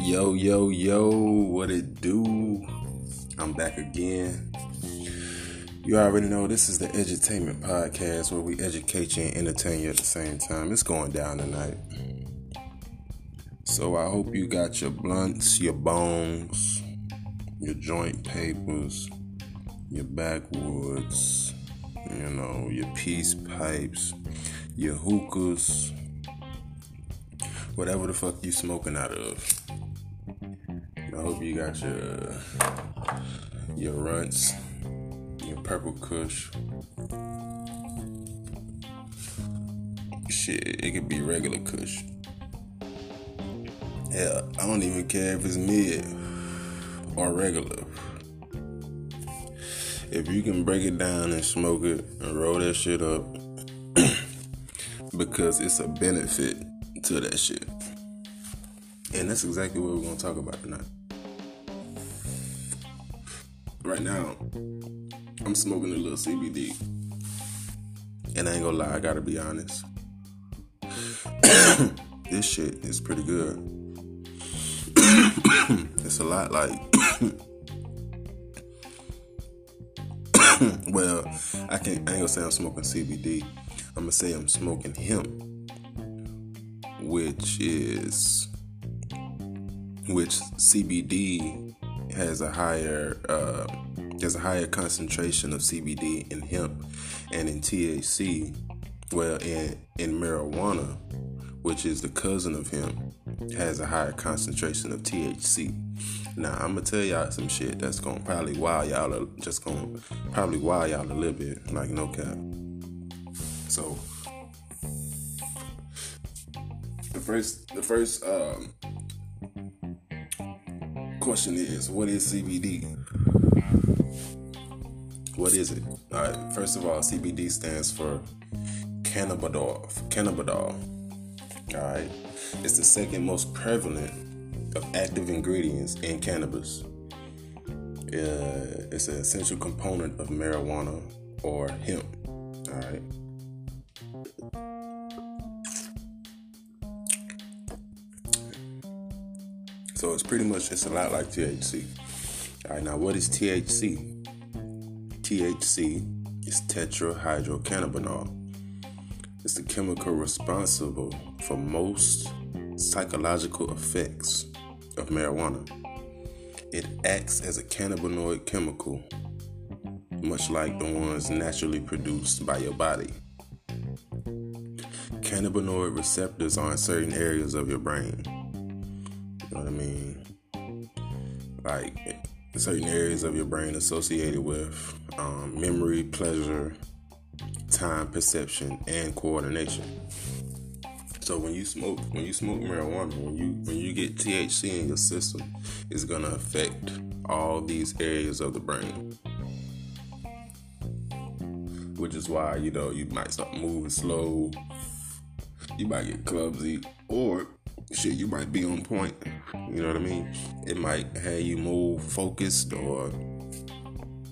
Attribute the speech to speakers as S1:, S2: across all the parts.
S1: Yo, yo, yo, what it do? I'm back again. You already know this is the Edutainment Podcast where we educate you and entertain you at the same time. It's going down tonight. So I hope you got your blunts, your bones, your joint papers, your backwoods, you know, your peace pipes, your hookahs, whatever the fuck you smoking out of. I hope you got your your Runtz, your purple kush. Shit, it could be regular kush. Yeah, I don't even care if it's mid or regular. If you can break it down and smoke it and roll that shit up, because it's a benefit to that shit. And that's exactly what we're gonna talk about tonight right now, I'm smoking a little CBD. And I ain't gonna lie, I gotta be honest. this shit is pretty good. it's a lot like. well, I can't. I ain't gonna say I'm smoking CBD. I'm gonna say I'm smoking hemp, which is which CBD has a higher uh, has a higher concentration of CBD in hemp and in THC. Well, in in marijuana, which is the cousin of hemp, has a higher concentration of THC. Now I'm gonna tell y'all some shit that's gonna probably wow y'all, just gonna probably wow y'all a little bit, like no cap. So the first, the first um, question is, what is CBD? What is it? All right. First of all, CBD stands for cannabidiol. Cannabidiol. All right. It's the second most prevalent of active ingredients in cannabis. Uh, it's an essential component of marijuana or hemp. All right. So it's pretty much just a lot like THC. All right, now what is THC? THC is tetrahydrocannabinol. It's the chemical responsible for most psychological effects of marijuana. It acts as a cannabinoid chemical, much like the ones naturally produced by your body. Cannabinoid receptors are in certain areas of your brain You know what I mean? Like certain areas of your brain associated with um, memory, pleasure, time perception, and coordination. So when you smoke, when you smoke marijuana, when you when you get THC in your system, it's gonna affect all these areas of the brain. Which is why you know you might start moving slow, you might get clumsy, or shit, you might be on point. You know what I mean? It might have you more focused or,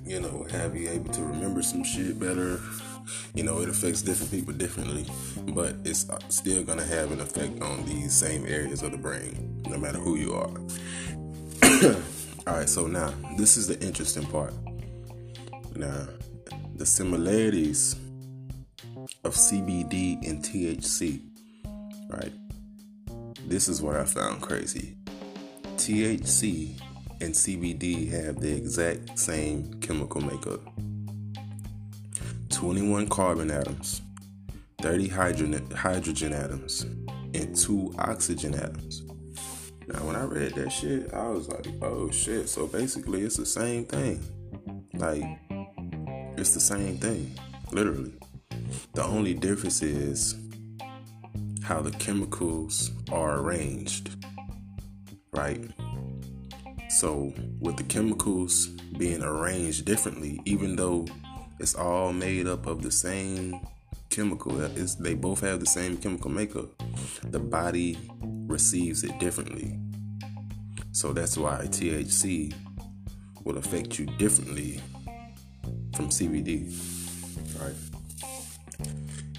S1: you know, have you able to remember some shit better. You know, it affects different people differently, but it's uh, still gonna have an effect on these same areas of the brain, no matter who you are. All right, so now this is the interesting part. Now, the similarities of CBD and THC, right? This is what I found crazy. THC and CBD have the exact same chemical makeup 21 carbon atoms, 30 hydrogen, hydrogen atoms, and 2 oxygen atoms. Now, when I read that shit, I was like, oh shit. So basically, it's the same thing. Like, it's the same thing, literally. The only difference is how the chemicals are arranged, right? So, with the chemicals being arranged differently, even though it's all made up of the same chemical, it's, they both have the same chemical makeup, the body receives it differently. So, that's why THC will affect you differently from CBD?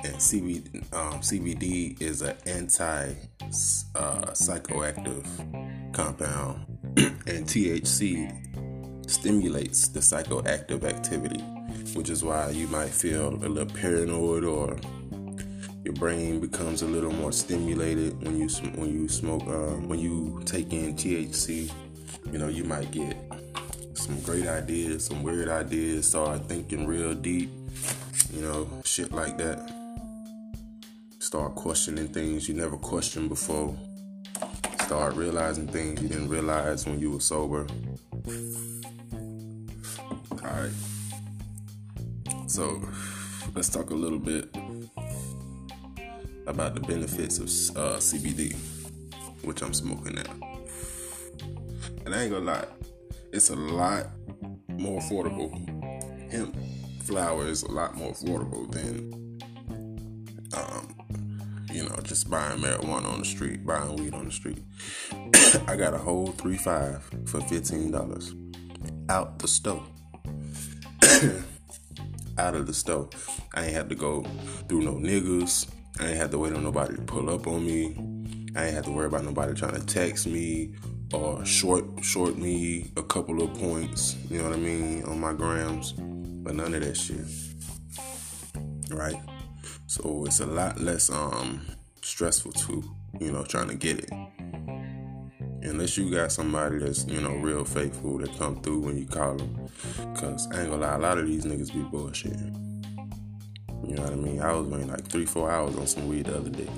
S1: And CBD, um, CBD is an anti uh, psychoactive compound, and THC stimulates the psychoactive activity, which is why you might feel a little paranoid or your brain becomes a little more stimulated when you when you smoke uh, when you take in THC. You know, you might get some great ideas, some weird ideas, start thinking real deep, you know, shit like that. Start questioning things you never questioned before. Start realizing things you didn't realize when you were sober. Alright. So, let's talk a little bit about the benefits of uh, CBD, which I'm smoking now. And I ain't gonna lie, it's a lot more affordable. Hemp flower is a lot more affordable than, you know, just buying marijuana on the street, buying weed on the street. I got a whole three five for fifteen dollars out the stove. out of the stove. I ain't had to go through no niggas. I ain't had to wait on nobody to pull up on me. I ain't had to worry about nobody trying to text me or short short me a couple of points, you know what I mean, on my grams, but none of that shit. Right? So it's a lot less um stressful too, you know, trying to get it. Unless you got somebody that's, you know, real faithful that come through when you call them. Cause I ain't gonna lie, a lot of these niggas be bullshitting. You know what I mean? I was waiting like three, four hours on some weed the other day.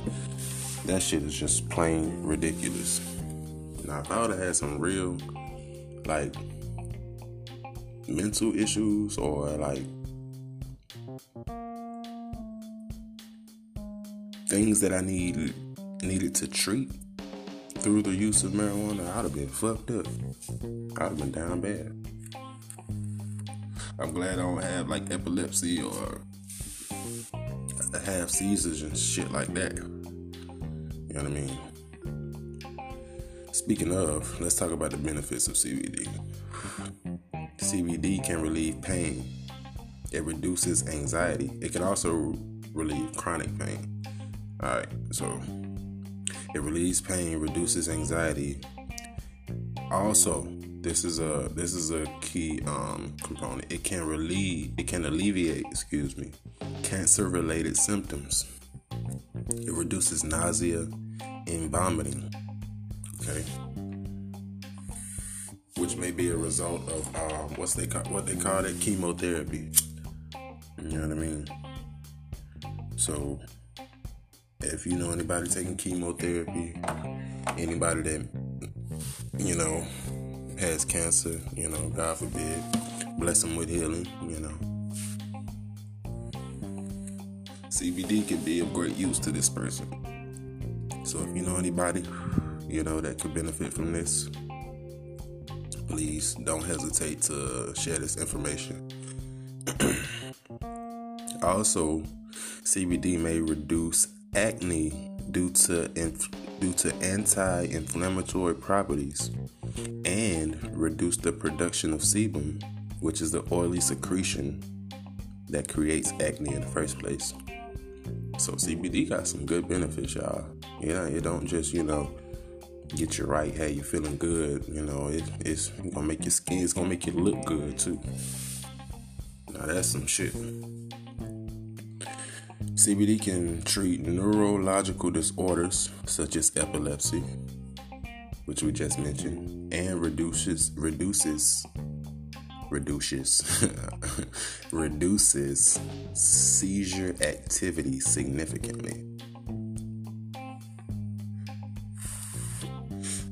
S1: That shit is just plain ridiculous. Now, if I would have had some real, like, mental issues or like things that I needed needed to treat through the use of marijuana, I'd have been fucked up. I'd have been down bad. I'm glad I don't have like epilepsy or have seizures and shit like that. You know what I mean? Speaking of, let's talk about the benefits of CBD. CBD can relieve pain. It reduces anxiety. It can also relieve chronic pain. All right, so it relieves pain, reduces anxiety. Also, this is a this is a key um, component. It can relieve, it can alleviate, excuse me, cancer-related symptoms. It reduces nausea and vomiting okay, which may be a result of um, what's they call what they call it chemotherapy. You know what I mean? So, if you know anybody taking chemotherapy, anybody that you know has cancer, you know, God forbid, bless them with healing, you know. CBD can be of great use to this person. So if you know anybody you know, that could benefit from this, please don't hesitate to share this information. also, CBD may reduce acne due to inf- due to anti-inflammatory properties and reduce the production of sebum, which is the oily secretion that creates acne in the first place. So CBD got some good benefits, y'all. Know, it don't just, you know, get you right. Hey, you're feeling good? You know, it, it's gonna make your skin. It's gonna make you look good too. Now that's some shit. CBD can treat neurological disorders such as epilepsy, which we just mentioned, and reduces reduces reduces reduces seizure activity significantly.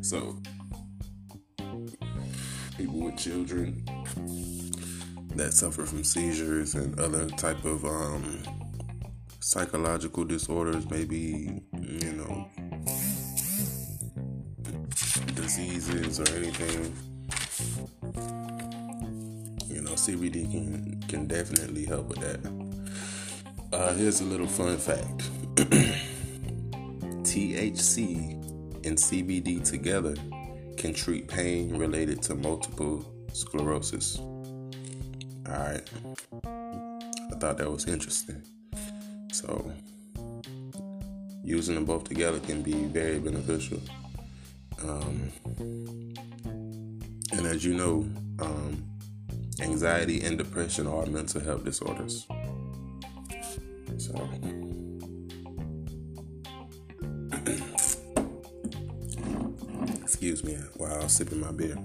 S1: So, people with children that suffer from seizures and other type of um, psychological disorders, maybe you know diseases or anything, you know, CBD can can definitely help with that. Uh, here's a little fun fact: THC and CBD together can treat pain related to multiple sclerosis. All right. I thought that was interesting. So using them both together can be very beneficial. Um, and as you know, um, anxiety and depression are mental health disorders. So, excuse me while I was sipping my beer.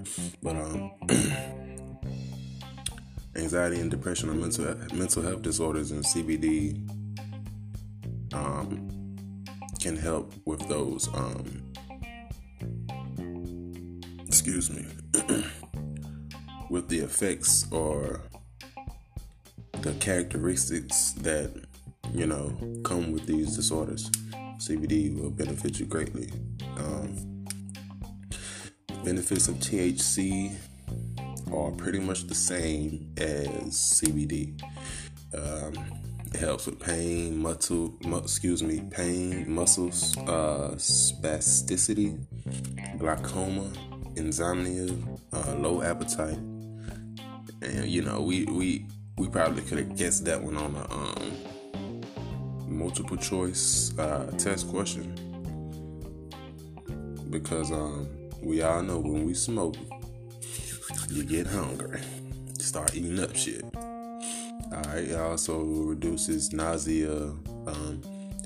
S1: But um, anxiety and depression are mental mental health disorders, and CBD um, can help with those. Um, excuse me, with the effects or the characteristics that you know come with these disorders. CBD will benefit you greatly. Um, benefits of THC are pretty much the same as CBD. Um, it helps with pain, muscle, mu- excuse me, pain, muscles, uh, spasticity, glaucoma, insomnia, uh, low appetite, and you know we we we probably could have guessed that one on a um, multiple choice uh, test question. Because um, we all know when we smoke, you get hungry, start eating up shit. Alright, it also reduces nausea, um,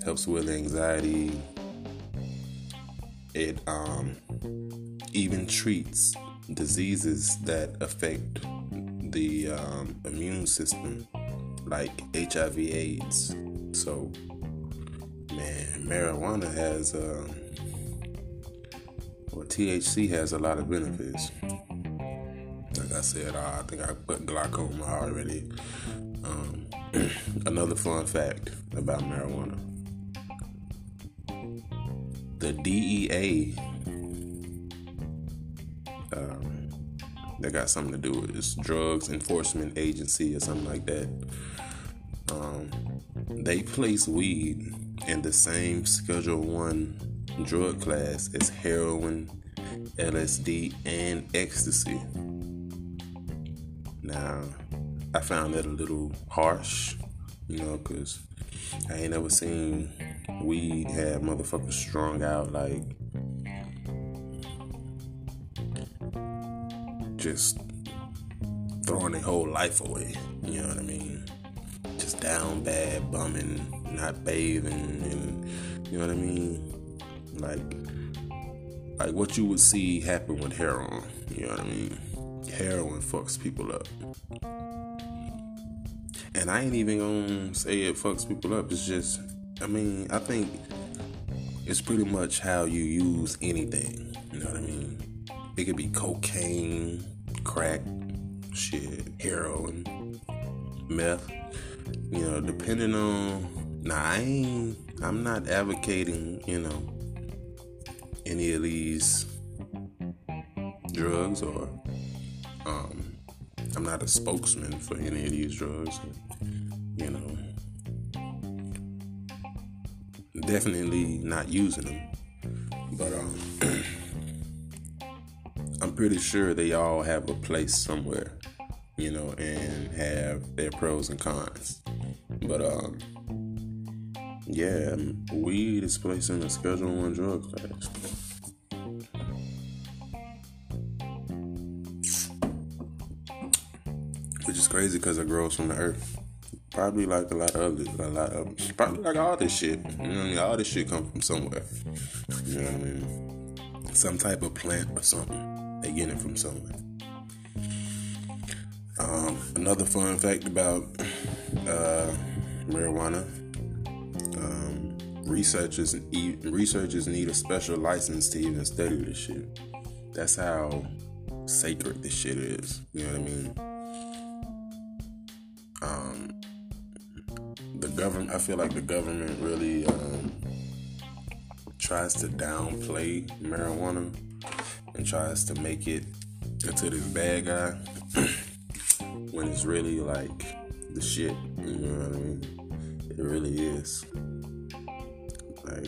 S1: helps with anxiety. It um, even treats diseases that affect the um, immune system, like HIV/AIDS. So, man, marijuana has, um, well, THC has a lot of benefits. Like I said, I think I put glaucoma already. Um, another fun fact about marijuana the DEA, um, that got something to do with this drugs enforcement agency or something like that. Um, they place weed in the same Schedule One drug class as heroin, LSD, and ecstasy. Now, I found that a little harsh, you know, because I ain't never seen weed have motherfuckers strung out like just throwing their whole life away. You know what I mean? Just down bad, bumming, not bathing, and you know what I mean? Like, like what you would see happen with heroin. You know what I mean? Heroin fucks people up. And I ain't even gonna say it fucks people up. It's just, I mean, I think it's pretty much how you use anything. You know what I mean? It could be cocaine, crack, shit, heroin, meth. You know, depending on. Nah, I ain't. I'm not advocating. You know, any of these drugs or. Um, I'm not a spokesman for any of these drugs. You know, definitely not using them. But um, I'm pretty sure they all have a place somewhere, you know, and have their pros and cons. But um, yeah, weed is in the Schedule One drug class. Crazy because it grows from the earth. Probably like a lot of other, a lot of, probably like all this shit. You know what I mean? All this shit come from somewhere. You know what I mean? Some type of plant or something. They get it from somewhere. Um, another fun fact about uh, marijuana: um, researchers researchers need a special license to even study this shit. That's how sacred this shit is. You know what I mean? Government, I feel like the government really um, tries to downplay marijuana and tries to make it into this bad guy when it's really like the shit. You know what I mean? It really is. Like,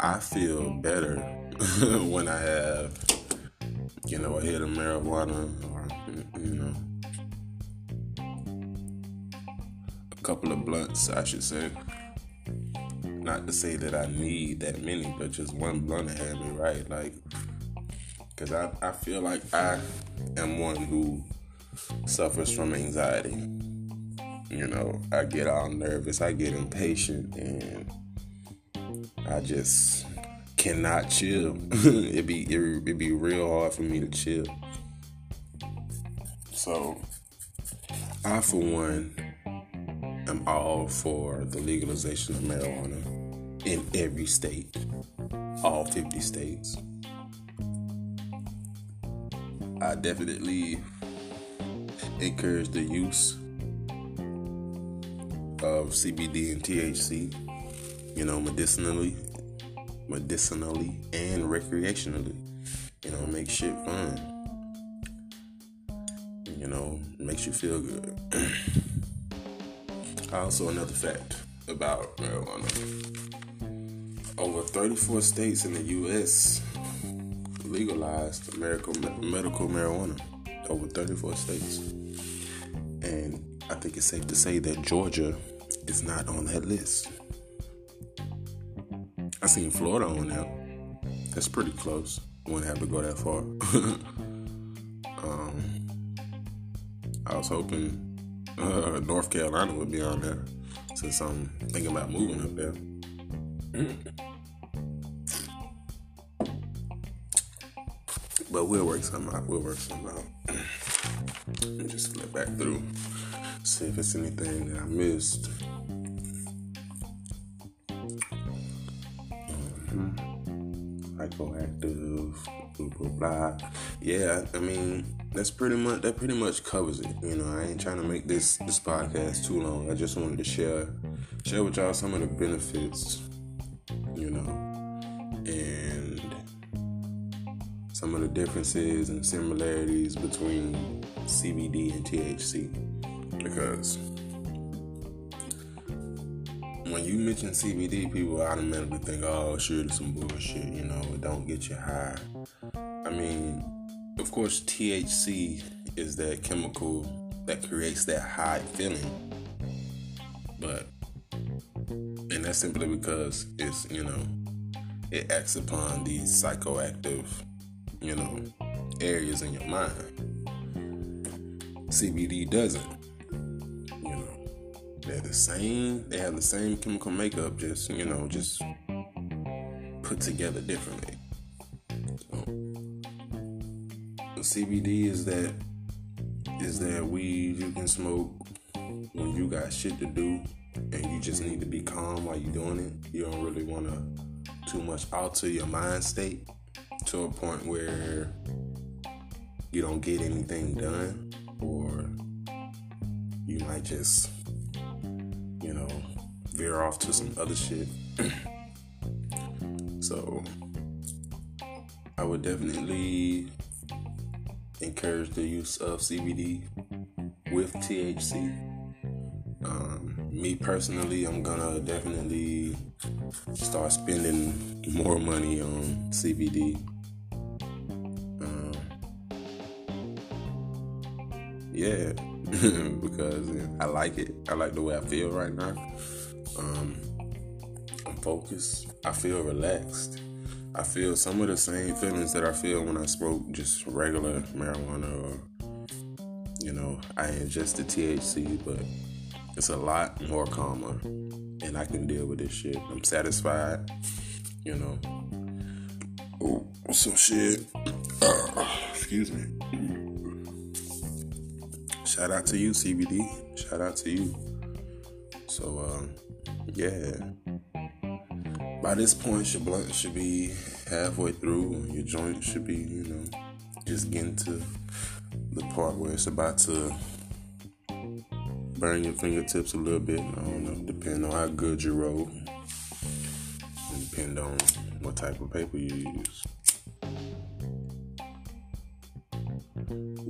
S1: I feel better when I have, you know, a hit of marijuana or, you know, couple of blunts, I should say. Not to say that I need that many, but just one blunt had me right. Like, because I, I feel like I am one who suffers from anxiety. You know, I get all nervous, I get impatient, and I just cannot chill. it'd be it, it'd be real hard for me to chill. So, I for one am all for the legalization of marijuana in every state, all 50 states. I definitely encourage the use of CBD and THC, you know, medicinally, medicinally and recreationally. You know, make shit fun. You know, makes you feel good. also, another fact about marijuana: over 34 states in the U.S. legalized medical medical marijuana. Over 34 states, and I think it's safe to say that Georgia is not on that list. I seen Florida on there. That's pretty close. Wouldn't have to go that far. um, I was hoping uh, North Carolina would be on there since I'm thinking about moving up there. but we'll work something out. We'll work something out. Let me just flip back through, see if it's anything that I missed. psychoactive, blah blah blah. Yeah, I mean that's pretty much that pretty much covers it. You know, I ain't trying to make this this podcast too long. I just wanted to share share with y'all some of the benefits, you know, and some of the differences and similarities between CBD and THC because when you mention CBD, people automatically think, oh, sure, it's some bullshit, you know, it don't get you high. I mean, of course, THC is that chemical that creates that high feeling. But, and that's simply because it's, you know, it acts upon these psychoactive, you know, areas in your mind. CBD doesn't. You know, they're the same. They have the same chemical makeup, just you know, just put together differently. CBD is that is that weed you can smoke when you got shit to do and you just need to be calm while you're doing it. You don't really want to too much alter your mind state to a point where you don't get anything done or you might just you know, veer off to some other shit. so I would definitely encourage the use of CBD with THC. Um, me personally, I'm gonna definitely start spending more money on CBD. Um, yeah, because I like it. I like the way I feel right now. Um, I'm focused. I feel relaxed. I feel some of the same feelings that I feel when I smoke just regular marijuana or, you know, I ingest the THC, but it's a lot more calmer and I can deal with this shit. I'm satisfied, you know. Oh, some shit. Uh, excuse me. Shout out to you, CBD. Shout out to you. So, um, yeah. By this point, your blunt should be halfway through. Your joint should be, you know, just getting to the part where it's about to burn your fingertips a little bit. I don't know, depending on how good you roll, and depend on what type of paper you use.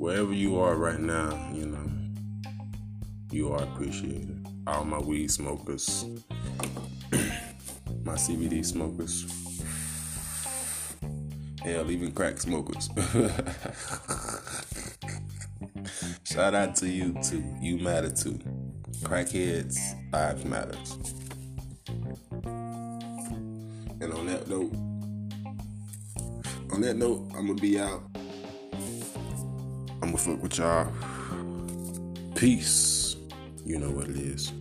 S1: wherever you are right now, you know, you are appreciated. All my weed smokers, my CBD smokers, hell, even crack smokers. Shout out to you too. You matter too. crackheads' lives matters. And on that note, on that note, I'm gonna be out. I'm gonna fuck with y'all. Peace. You know what it is.